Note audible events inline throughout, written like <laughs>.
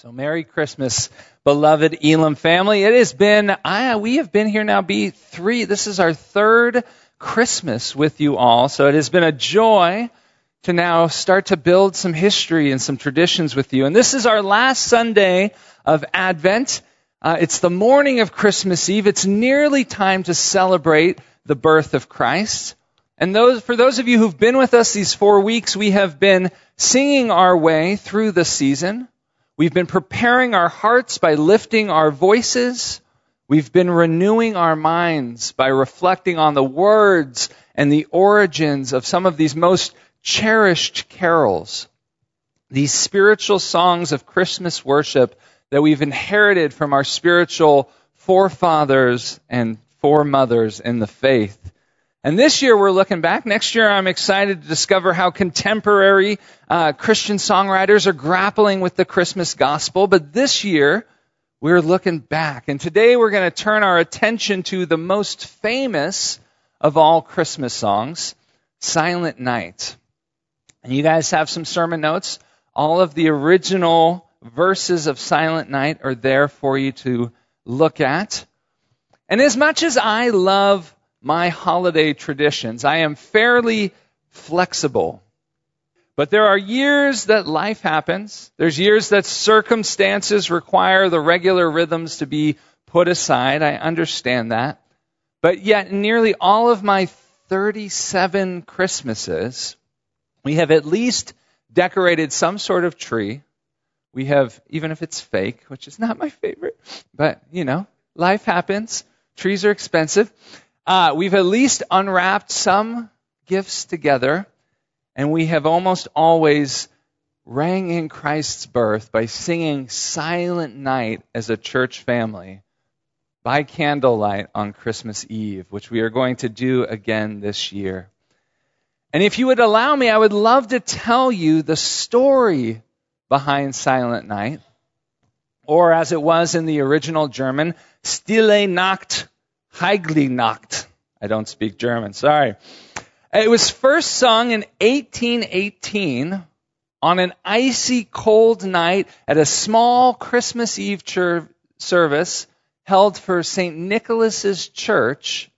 So Merry Christmas, beloved Elam family. It has been, I, we have been here now be three, this is our third Christmas with you all. So it has been a joy to now start to build some history and some traditions with you. And this is our last Sunday of Advent. Uh, it's the morning of Christmas Eve. It's nearly time to celebrate the birth of Christ. And those, for those of you who've been with us these four weeks, we have been singing our way through the season. We've been preparing our hearts by lifting our voices. We've been renewing our minds by reflecting on the words and the origins of some of these most cherished carols. These spiritual songs of Christmas worship that we've inherited from our spiritual forefathers and foremothers in the faith. And this year we're looking back. Next year I'm excited to discover how contemporary uh, Christian songwriters are grappling with the Christmas gospel. But this year we're looking back. And today we're going to turn our attention to the most famous of all Christmas songs, Silent Night. And you guys have some sermon notes. All of the original verses of Silent Night are there for you to look at. And as much as I love my holiday traditions. I am fairly flexible. But there are years that life happens. There's years that circumstances require the regular rhythms to be put aside. I understand that. But yet, nearly all of my 37 Christmases, we have at least decorated some sort of tree. We have, even if it's fake, which is not my favorite, but you know, life happens. Trees are expensive. Uh, we've at least unwrapped some gifts together, and we have almost always rang in Christ's birth by singing Silent Night as a church family by candlelight on Christmas Eve, which we are going to do again this year. And if you would allow me, I would love to tell you the story behind Silent Night, or as it was in the original German, Stille Nacht Heilige Nacht. I don't speak German, sorry. Uh, it was first sung in 1818 on an icy cold night at a small Christmas Eve chur- service held for St. Nicholas's Church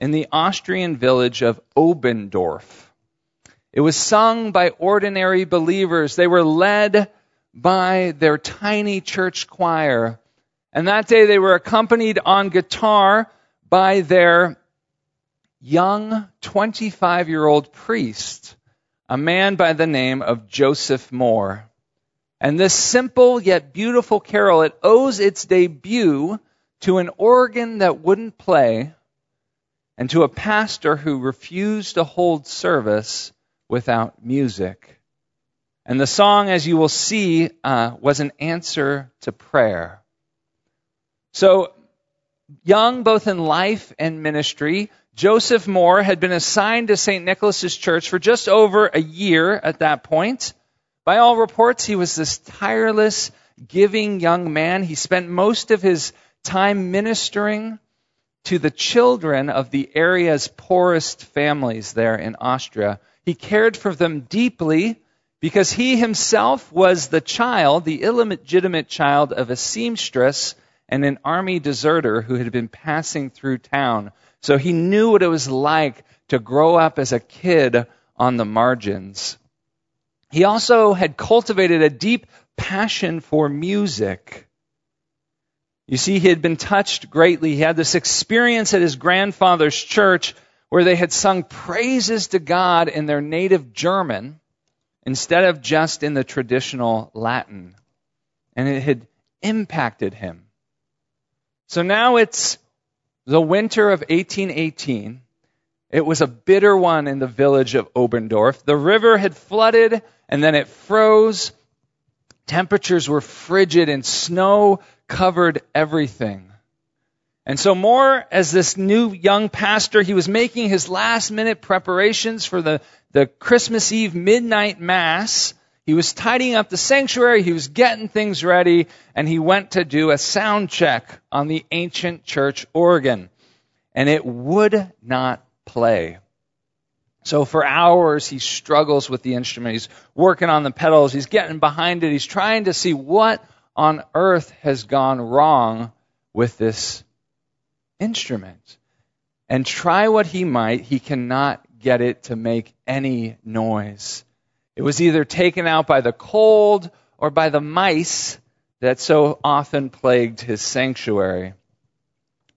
in the Austrian village of Oberndorf. It was sung by ordinary believers. They were led by their tiny church choir. And that day they were accompanied on guitar by their young 25 year old priest, a man by the name of Joseph Mohr. And this simple yet beautiful carol, it owes its debut to an organ that wouldn't play and to a pastor who refused to hold service without music. And the song, as you will see, uh, was an answer to prayer. So young both in life and ministry. Joseph Mohr had been assigned to St. Nicholas's Church for just over a year at that point. By all reports, he was this tireless, giving young man. He spent most of his time ministering to the children of the area's poorest families there in Austria. He cared for them deeply because he himself was the child, the illegitimate child of a seamstress and an army deserter who had been passing through town. So he knew what it was like to grow up as a kid on the margins. He also had cultivated a deep passion for music. You see, he had been touched greatly. He had this experience at his grandfather's church where they had sung praises to God in their native German instead of just in the traditional Latin. And it had impacted him. So now it's the winter of 1818. It was a bitter one in the village of Oberndorf. The river had flooded and then it froze. Temperatures were frigid and snow covered everything. And so Mohr, as this new young pastor, he was making his last minute preparations for the, the Christmas Eve midnight mass he was tidying up the sanctuary, he was getting things ready, and he went to do a sound check on the ancient church organ. And it would not play. So for hours he struggles with the instrument. He's working on the pedals, he's getting behind it, he's trying to see what on earth has gone wrong with this instrument. And try what he might, he cannot get it to make any noise. It was either taken out by the cold or by the mice that so often plagued his sanctuary.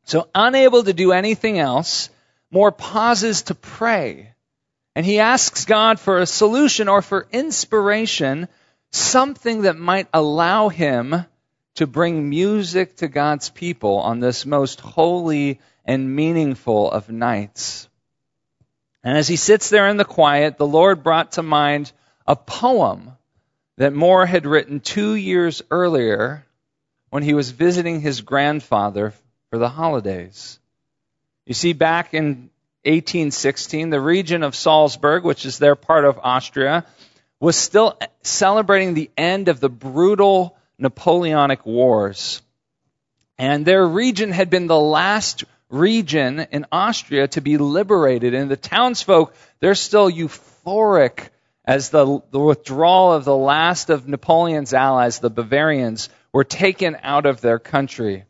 So, unable to do anything else, Mohr pauses to pray. And he asks God for a solution or for inspiration, something that might allow him to bring music to God's people on this most holy and meaningful of nights. And as he sits there in the quiet, the Lord brought to mind a poem that Mohr had written two years earlier when he was visiting his grandfather for the holidays. You see, back in 1816, the region of Salzburg, which is their part of Austria, was still celebrating the end of the brutal Napoleonic Wars. And their region had been the last region in Austria to be liberated. And the townsfolk, they're still euphoric as the, the withdrawal of the last of Napoleon's allies, the Bavarians, were taken out of their country.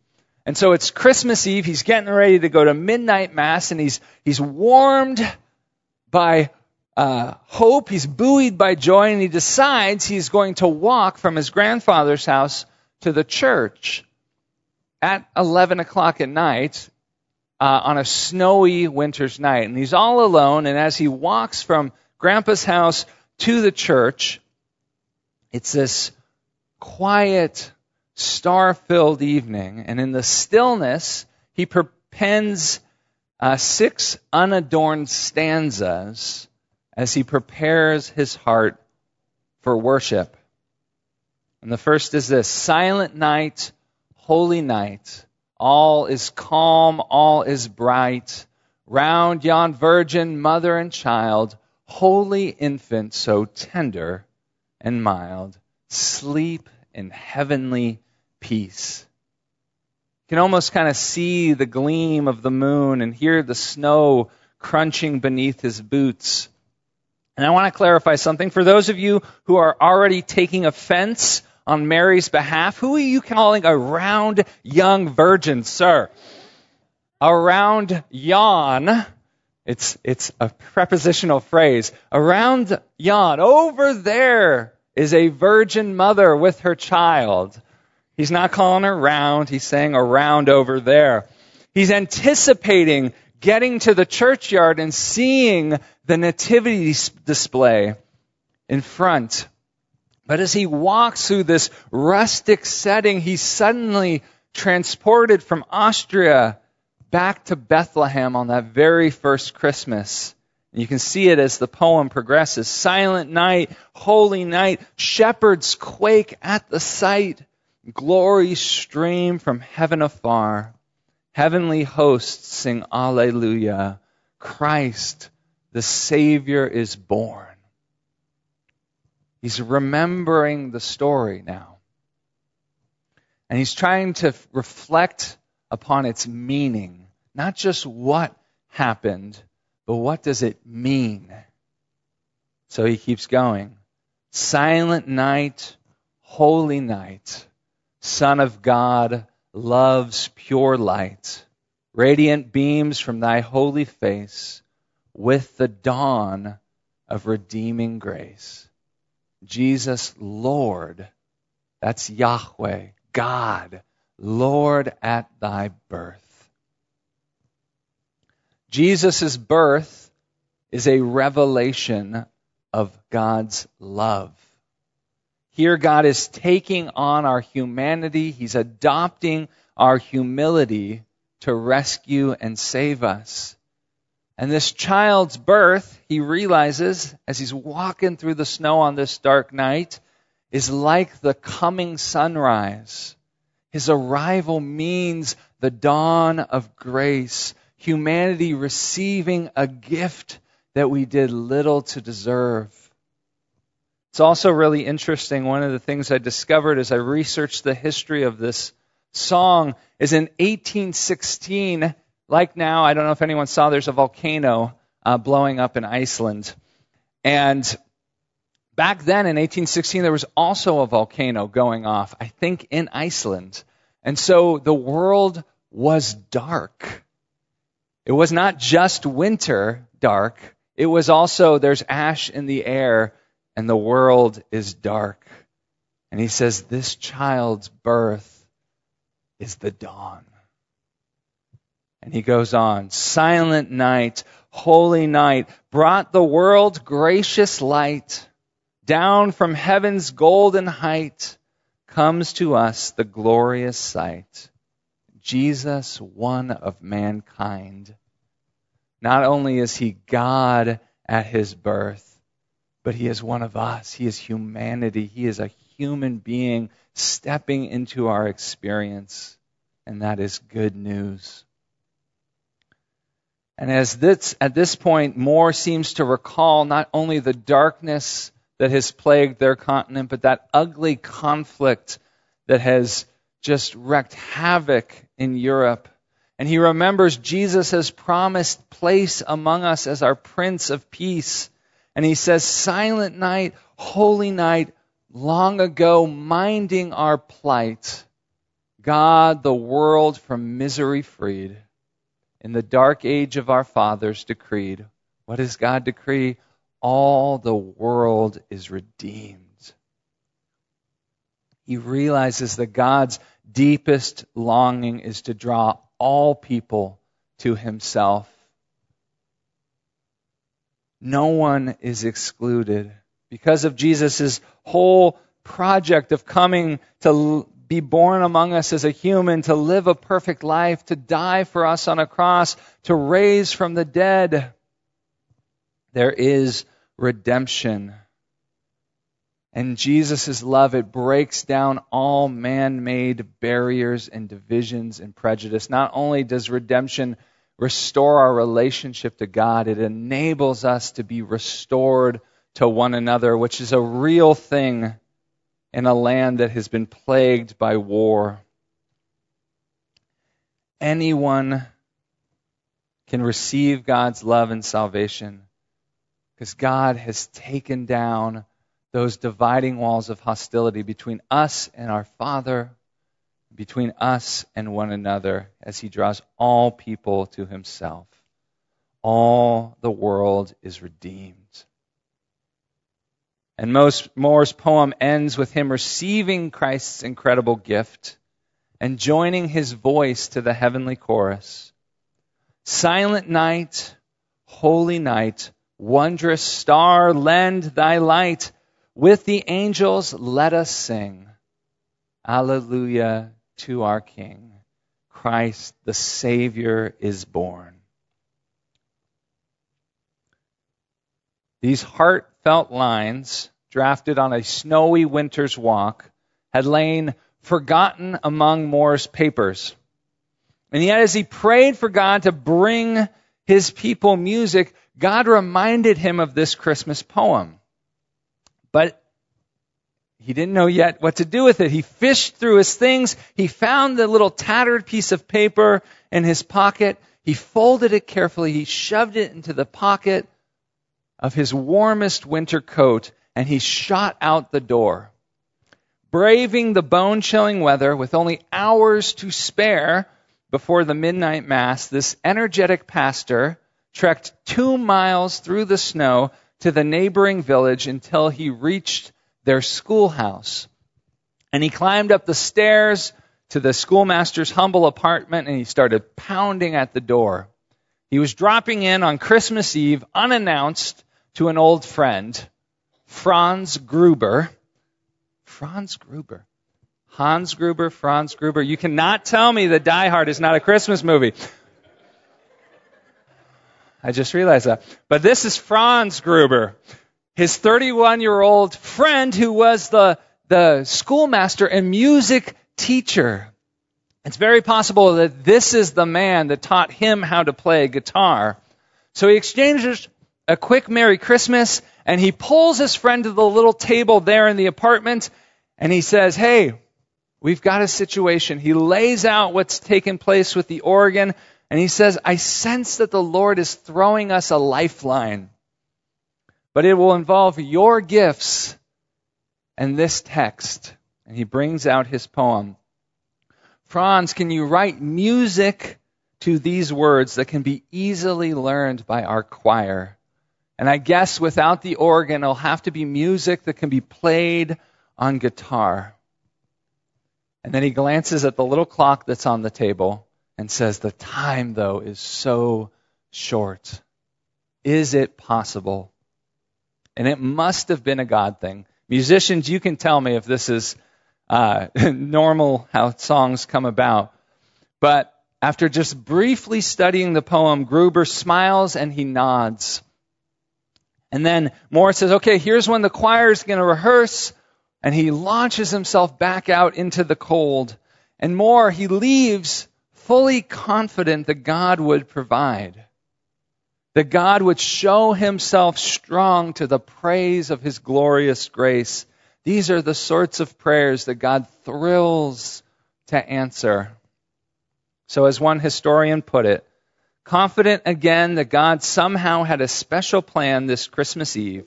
And so it's Christmas Eve. He's getting ready to go to midnight mass, and he's he's warmed by uh, hope. He's buoyed by joy, and he decides he's going to walk from his grandfather's house to the church at 11 o'clock at night uh, on a snowy winter's night. And he's all alone, and as he walks from Grandpa's house to the church, it's this quiet, star filled evening, and in the stillness, he pens uh, six unadorned stanzas as he prepares his heart for worship. And the first is this Silent night, holy night, all is calm, all is bright. Round yon virgin, mother and child, holy infant, so tender and mild, sleep in heavenly peace. You can almost kind of see the gleam of the moon and hear the snow crunching beneath his boots. And I want to clarify something. For those of you who are already taking offense on Mary's behalf, who are you calling a round young virgin, sir? A round yon it's, it's a prepositional phrase. Around yon, over there is a virgin mother with her child. He's not calling her round, he's saying around over there. He's anticipating getting to the churchyard and seeing the nativity display in front. But as he walks through this rustic setting, he's suddenly transported from Austria back to Bethlehem on that very first Christmas. And you can see it as the poem progresses. Silent night, holy night, shepherds quake at the sight. Glory stream from heaven afar. Heavenly hosts sing Alleluia. Christ, the Savior, is born. He's remembering the story now. And he's trying to reflect upon its meaning not just what happened, but what does it mean? So he keeps going. Silent night, holy night, Son of God, love's pure light, radiant beams from thy holy face, with the dawn of redeeming grace. Jesus, Lord, that's Yahweh, God, Lord at thy birth. Jesus' birth is a revelation of God's love. Here, God is taking on our humanity. He's adopting our humility to rescue and save us. And this child's birth, he realizes as he's walking through the snow on this dark night, is like the coming sunrise. His arrival means the dawn of grace, humanity receiving a gift that we did little to deserve. It's also really interesting. One of the things I discovered as I researched the history of this song is in 1816, like now, I don't know if anyone saw, there's a volcano uh, blowing up in Iceland. And Back then in 1816, there was also a volcano going off, I think in Iceland. And so the world was dark. It was not just winter dark, it was also there's ash in the air and the world is dark. And he says, This child's birth is the dawn. And he goes on, Silent night, holy night, brought the world gracious light. Down from heaven's golden height comes to us the glorious sight. Jesus, one of mankind. Not only is he God at his birth, but he is one of us. He is humanity. He is a human being stepping into our experience. And that is good news. And as this, at this point, Mohr seems to recall not only the darkness that has plagued their continent, but that ugly conflict that has just wreaked havoc in Europe. And he remembers Jesus has promised place among us as our Prince of Peace. And he says, Silent night, holy night, long ago, minding our plight, God the world from misery freed. In the dark age of our fathers decreed. What does God decree? all the world is redeemed. He realizes that God's deepest longing is to draw all people to himself. No one is excluded. Because of Jesus' whole project of coming to be born among us as a human, to live a perfect life, to die for us on a cross, to raise from the dead, there is redemption. And Jesus' love, it breaks down all man made barriers and divisions and prejudice. Not only does redemption restore our relationship to God, it enables us to be restored to one another, which is a real thing in a land that has been plagued by war. Anyone can receive God's love and salvation because God has taken down those dividing walls of hostility between us and our Father, between us and one another, as He draws all people to Himself. All the world is redeemed. And most, Mohr's poem ends with him receiving Christ's incredible gift and joining his voice to the heavenly chorus. Silent night, holy night, Wondrous star, lend thy light. With the angels, let us sing. Alleluia to our King. Christ the Savior is born. These heartfelt lines, drafted on a snowy winter's walk, had lain forgotten among Mohr's papers. And yet, as he prayed for God to bring his people music, God reminded him of this Christmas poem. But he didn't know yet what to do with it. He fished through his things. He found the little tattered piece of paper in his pocket. He folded it carefully. He shoved it into the pocket of his warmest winter coat and he shot out the door. Braving the bone chilling weather with only hours to spare before the midnight mass, this energetic pastor trekked two miles through the snow to the neighboring village until he reached their schoolhouse. And he climbed up the stairs to the schoolmaster's humble apartment and he started pounding at the door. He was dropping in on Christmas Eve unannounced to an old friend, Franz Gruber. Franz Gruber. Hans Gruber, Franz Gruber. You cannot tell me that Die Hard is not a Christmas movie. I just realized that. But this is Franz Gruber, his 31 year old friend who was the, the schoolmaster and music teacher. It's very possible that this is the man that taught him how to play guitar. So he exchanges a quick Merry Christmas and he pulls his friend to the little table there in the apartment and he says, Hey, we've got a situation. He lays out what's taken place with the organ. And he says, I sense that the Lord is throwing us a lifeline. but it will involve your gifts and this text. And he brings out his poem. Franz, can you write music to these words that can be easily learned by our choir? And I guess without the organ, it'll have to be music that can be played on guitar. And then he glances at the little clock that's on the table and says, The time, though, is so short. Is it possible? And it must have been a God thing. Musicians, you can tell me if this is uh, <laughs> normal how songs come about. But after just briefly studying the poem, Gruber smiles and he nods. And then Mohr says, okay, here's when the choir is going to rehearse. And he launches himself back out into the cold. And Mohr, he leaves fully confident that God would provide. That God would show himself strong to the praise of his glorious grace. These are the sorts of prayers that God thrills to answer. So, as one historian put it, confident again that God somehow had a special plan this Christmas Eve,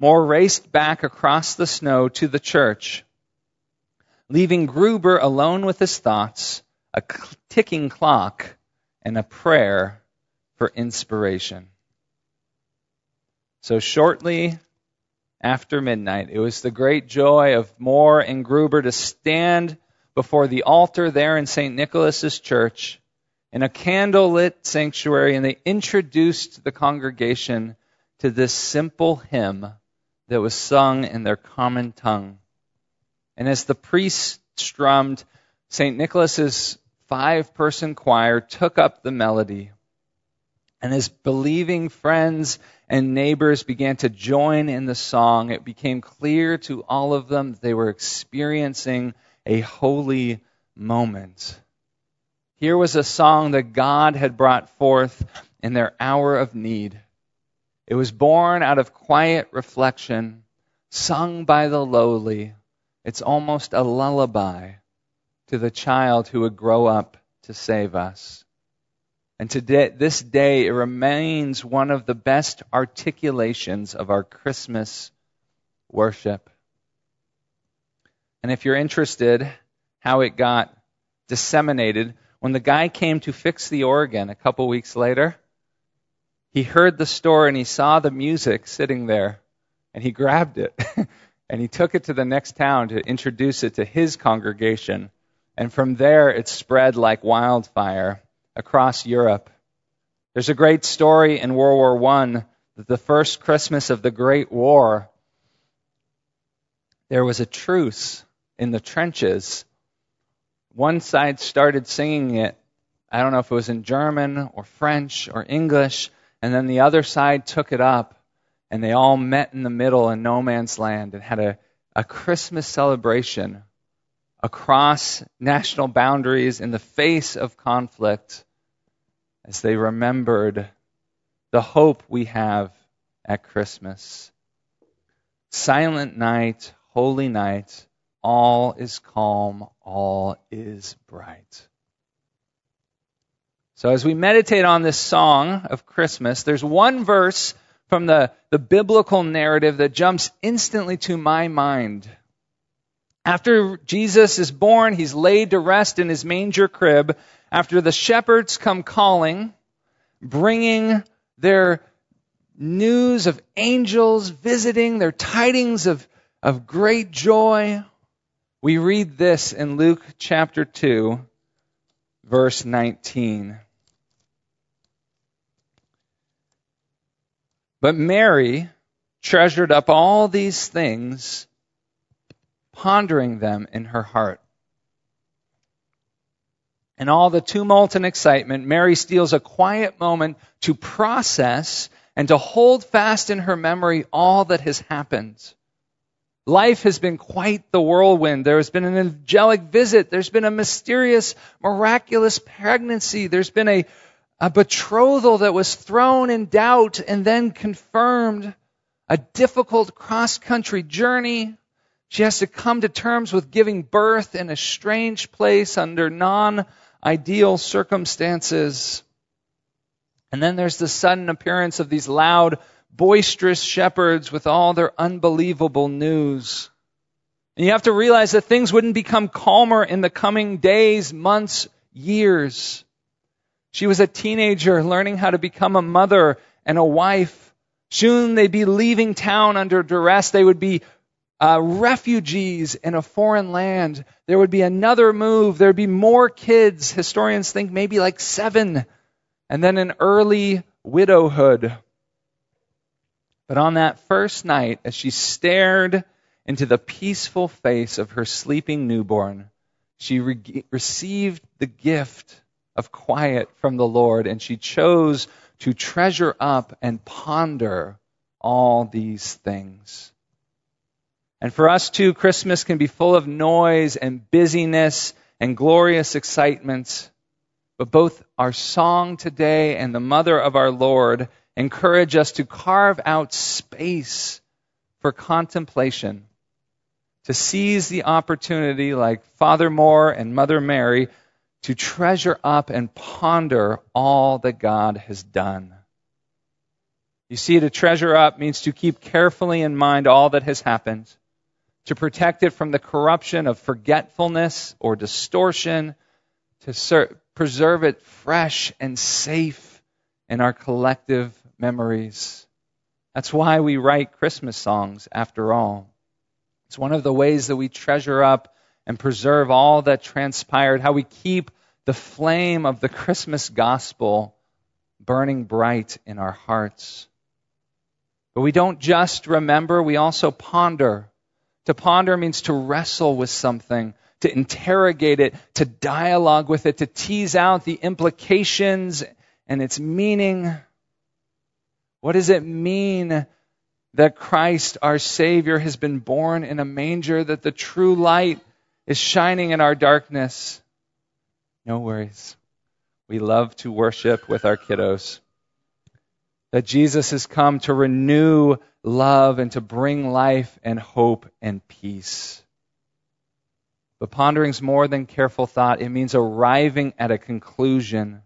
Mohr raced back across the snow to the church, leaving Gruber alone with his thoughts, a ticking clock, and a prayer for inspiration. So, shortly after midnight. It was the great joy of Mohr and Gruber to stand before the altar there in St. Nicholas's church in a candlelit sanctuary, and they introduced the congregation to this simple hymn that was sung in their common tongue. And as the priest strummed, St. Nicholas's five person choir took up the melody. And as believing friends and neighbors began to join in the song, it became clear to all of them that they were experiencing a holy moment. Here was a song that God had brought forth in their hour of need. It was born out of quiet reflection, sung by the lowly. It's almost a lullaby to the child who would grow up to save us. And today, this day, it remains one of the best articulations of our Christmas worship. And if you're interested how it got disseminated, when the guy came to fix the organ a couple weeks later, he heard the story and he saw the music sitting there and he grabbed it <laughs> and he took it to the next town to introduce it to his congregation. And from there, it spread like wildfire across Europe. There's a great story in World War I that the first Christmas of the Great War, there was a truce in the trenches. One side started singing it. I don't know if it was in German or French or English, and then the other side took it up, and they all met in the middle in no man's land and had a, a Christmas celebration across national boundaries in the face of conflict as they remembered the hope we have at Christmas. Silent night, holy night, all is calm, all is bright. So as we meditate on this song of Christmas, there's one verse from the, the biblical narrative that jumps instantly to my mind. After Jesus is born, he's laid to rest in his manger crib, after the shepherds come calling, bringing their news of angels visiting, their tidings of, of great joy, we read this in Luke chapter 2, verse 19. But Mary treasured up all these things, pondering them in her heart. In all the tumult and excitement, Mary steals a quiet moment to process and to hold fast in her memory all that has happened. Life has been quite the whirlwind. There has been an angelic visit. There's been a mysterious, miraculous pregnancy. There's been a, a betrothal that was thrown in doubt and then confirmed. A difficult cross country journey. She has to come to terms with giving birth in a strange place under non ideal circumstances. And then there's the sudden appearance of these loud boisterous shepherds with all their unbelievable news. And you have to realize that things wouldn't become calmer in the coming days, months, years. She was a teenager learning how to become a mother and a wife. Soon they'd be leaving town under duress. They would be uh, refugees in a foreign land. There would be another move. There would be more kids. Historians think maybe like seven. And then an early widowhood. But on that first night, as she stared into the peaceful face of her sleeping newborn, she re- received the gift of quiet from the Lord, and she chose to treasure up and ponder all these things. And for us too, Christmas can be full of noise and busyness and glorious excitement. But both our song today and the mother of our Lord encourage us to carve out space for contemplation, to seize the opportunity, like Father Mohr and Mother Mary, to treasure up and ponder all that God has done. You see, to treasure up means to keep carefully in mind all that has happened to protect it from the corruption of forgetfulness or distortion, to ser- preserve it fresh and safe in our collective memories. That's why we write Christmas songs, after all. It's one of the ways that we treasure up and preserve all that transpired, how we keep the flame of the Christmas gospel burning bright in our hearts. But we don't just remember, we also ponder to ponder means to wrestle with something, to interrogate it, to dialogue with it, to tease out the implications and its meaning. What does it mean that Christ, our Savior, has been born in a manger, that the true light is shining in our darkness? No worries. We love to worship with our kiddos. That Jesus has come to renew love and to bring life and hope and peace. But pondering is more than careful thought. It means arriving at a conclusion,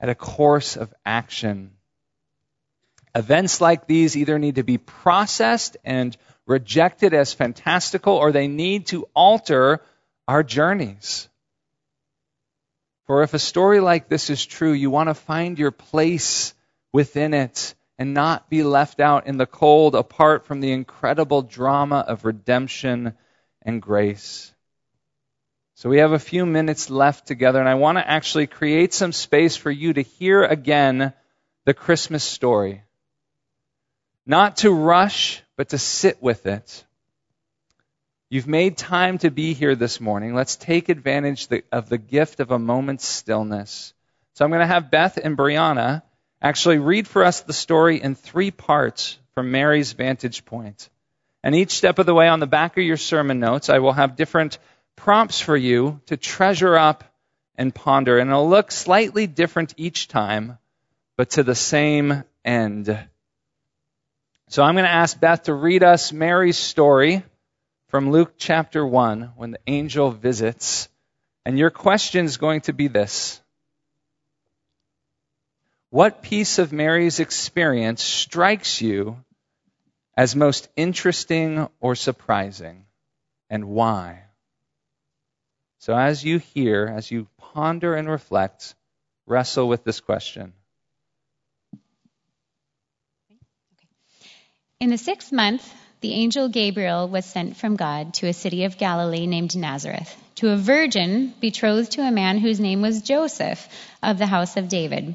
at a course of action. Events like these either need to be processed and rejected as fantastical, or they need to alter our journeys. For if a story like this is true, you want to find your place within it and not be left out in the cold apart from the incredible drama of redemption and grace. So we have a few minutes left together, and I want to actually create some space for you to hear again the Christmas story. Not to rush, but to sit with it. You've made time to be here this morning. Let's take advantage of the gift of a moment's stillness. So I'm going to have Beth and Brianna actually read for us the story in three parts from Mary's vantage point. And each step of the way on the back of your sermon notes, I will have different prompts for you to treasure up and ponder. And it'll look slightly different each time, but to the same end. So I'm going to ask Beth to read us Mary's story from Luke chapter 1 when the angel visits. And your question is going to be this what piece of Mary's experience strikes you as most interesting or surprising, and why? So, as you hear, as you ponder and reflect, wrestle with this question. In the sixth month, the angel Gabriel was sent from God to a city of Galilee named Nazareth, to a virgin betrothed to a man whose name was Joseph of the house of David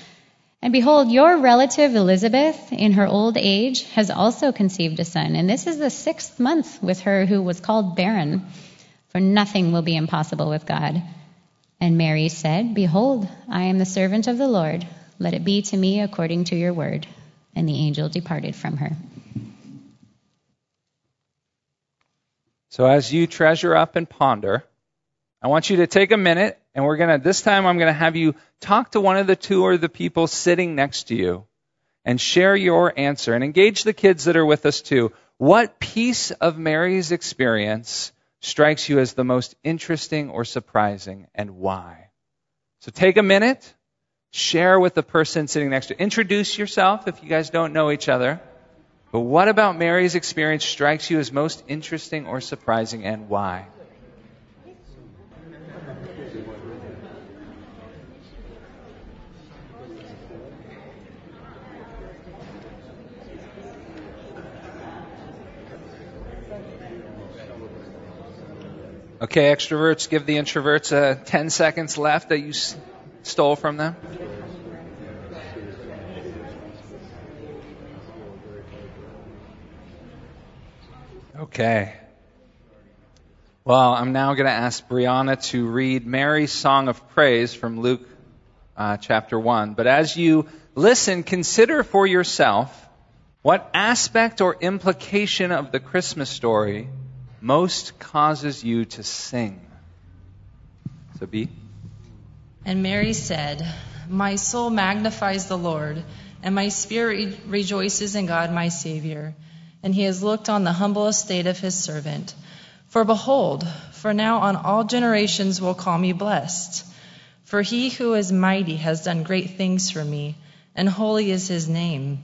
And behold, your relative Elizabeth, in her old age, has also conceived a son, and this is the sixth month with her who was called barren. For nothing will be impossible with God. And Mary said, Behold, I am the servant of the Lord. Let it be to me according to your word. And the angel departed from her. So as you treasure up and ponder, I want you to take a minute and we're going to, this time I'm going to have you talk to one of the two or the people sitting next to you and share your answer and engage the kids that are with us too. What piece of Mary's experience strikes you as the most interesting or surprising and why? So take a minute Share with the person sitting next to you. Introduce yourself if you guys don't know each other. But what about Mary's experience strikes you as most interesting or surprising and why? Okay, extroverts, give the introverts uh, 10 seconds left that you stole from them? Okay. Well, I'm now going to ask Brianna to read Mary's song of praise from Luke uh, chapter 1. But as you listen, consider for yourself what aspect or implication of the Christmas story most causes you to sing. So, B. And Mary said, My soul magnifies the Lord, and my spirit rejoices in God my Savior. And he has looked on the humble estate of his servant. For behold, for now on all generations will call me blessed. For he who is mighty has done great things for me, and holy is his name.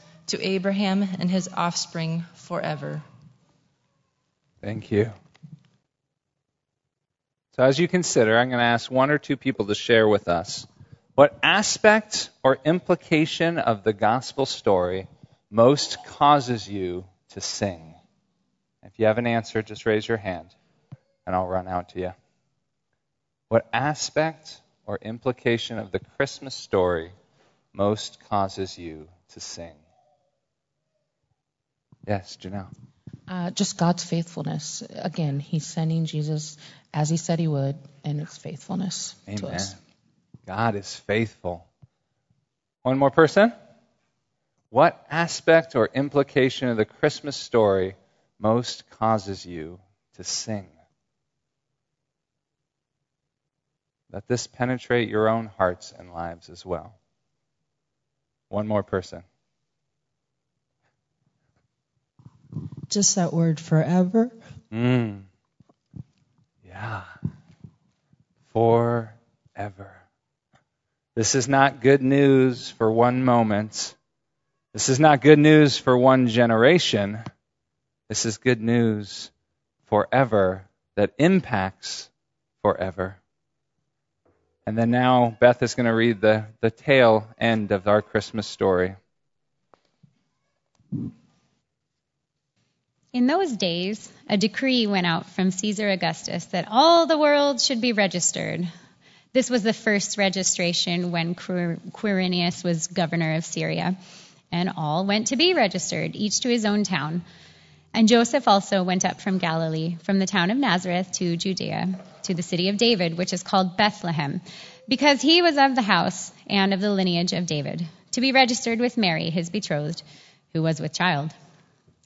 to Abraham and his offspring forever. Thank you. So, as you consider, I'm going to ask one or two people to share with us what aspect or implication of the gospel story most causes you to sing? If you have an answer, just raise your hand and I'll run out to you. What aspect or implication of the Christmas story most causes you to sing? Yes, Janelle. Uh, just God's faithfulness. Again, He's sending Jesus as He said He would, and it's faithfulness Amen. to us. God is faithful. One more person? What aspect or implication of the Christmas story most causes you to sing? Let this penetrate your own hearts and lives as well. One more person. Just that word forever. Mm. Yeah. Forever. This is not good news for one moment. This is not good news for one generation. This is good news forever that impacts forever. And then now Beth is going to read the, the tail end of our Christmas story. In those days, a decree went out from Caesar Augustus that all the world should be registered. This was the first registration when Quirinius was governor of Syria, and all went to be registered, each to his own town. And Joseph also went up from Galilee, from the town of Nazareth to Judea, to the city of David, which is called Bethlehem, because he was of the house and of the lineage of David, to be registered with Mary, his betrothed, who was with child.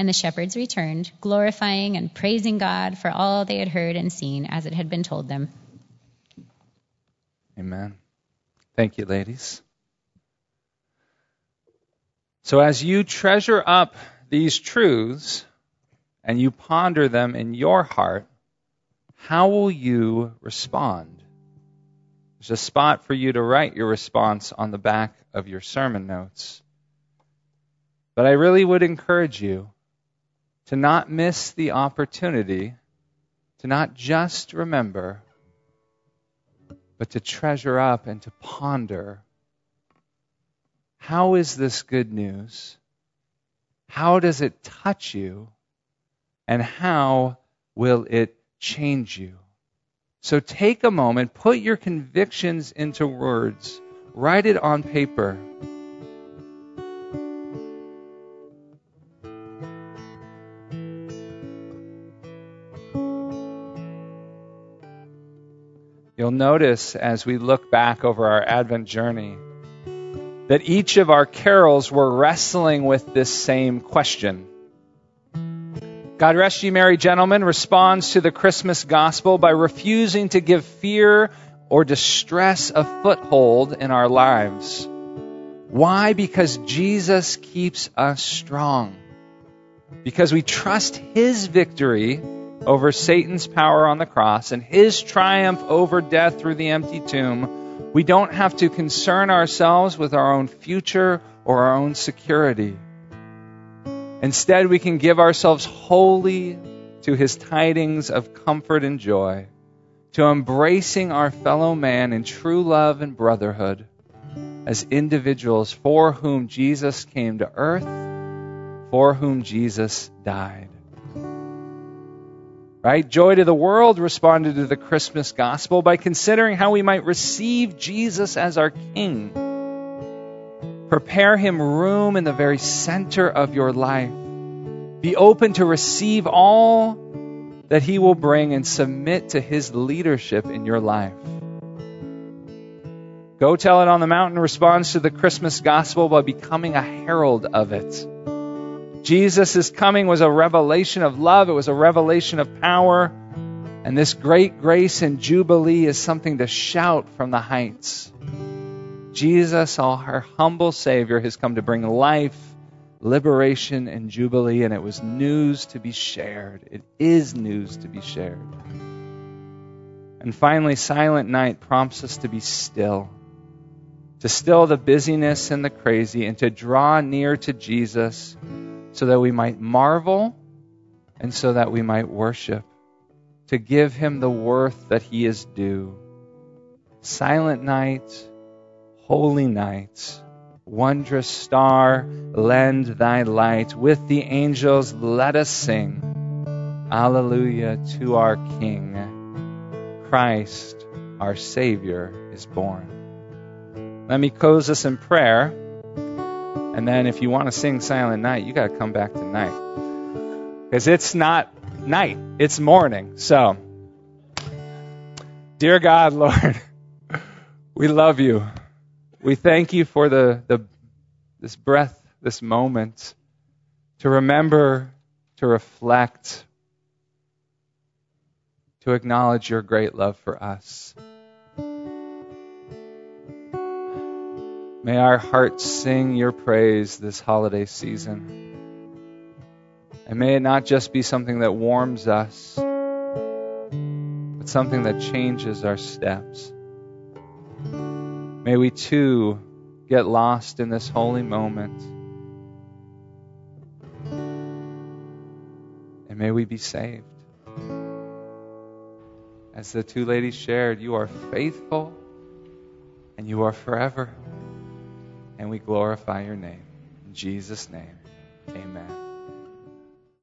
And the shepherds returned, glorifying and praising God for all they had heard and seen as it had been told them. Amen. Thank you, ladies. So as you treasure up these truths and you ponder them in your heart, how will you respond? There's a spot for you to write your response on the back of your sermon notes. But I really would encourage you to not miss the opportunity to not just remember, but to treasure up and to ponder how is this good news? How does it touch you? And how will it change you? So take a moment, put your convictions into words, write it on paper. Notice as we look back over our Advent journey that each of our carols were wrestling with this same question. God Rest Ye Merry Gentlemen responds to the Christmas gospel by refusing to give fear or distress a foothold in our lives. Why? Because Jesus keeps us strong. Because we trust His victory over Satan's power on the cross and His triumph over death through the empty tomb we don't have to concern ourselves with our own future or our own security. Instead, we can give ourselves wholly to his tidings of comfort and joy, to embracing our fellow man in true love and brotherhood as individuals for whom Jesus came to earth, for whom Jesus died. Right? Joy to the World responded to the Christmas gospel by considering how we might receive Jesus as our King. Prepare him room in the very center of your life. Be open to receive all that he will bring and submit to his leadership in your life. Go Tell It on the Mountain responds to the Christmas gospel by becoming a herald of it. Jesus' coming was a revelation of love, it was a revelation of power. And this great grace and jubilee is something to shout from the heights. Jesus, our humble Savior, has come to bring life, liberation, and jubilee, and it was news to be shared. It is news to be shared. And finally, Silent Night prompts us to be still, to still the busyness and the crazy, and to draw near to Jesus so that we might marvel and so that we might worship, to give him the worth that he is due. Silent night, holy night, wondrous star, lend thy light. With the angels, let us sing. Alleluia to our King. Christ, our Savior, is born. Let me close this in prayer. And then if you want to sing Silent Night, you got to come back tonight. Because it's not night, it's morning. So, dear God, <laughs> Lord, we love you. We thank you for the, the this breath, this moment to remember, to reflect, to acknowledge your great love for us. May our hearts sing your praise this holiday season. And may it not just be something that warms us, but something that changes our steps. May we too get lost in this holy moment. And may we be saved. As the two ladies shared, you are faithful and you are forever. And we glorify your name. In Jesus' name, amen.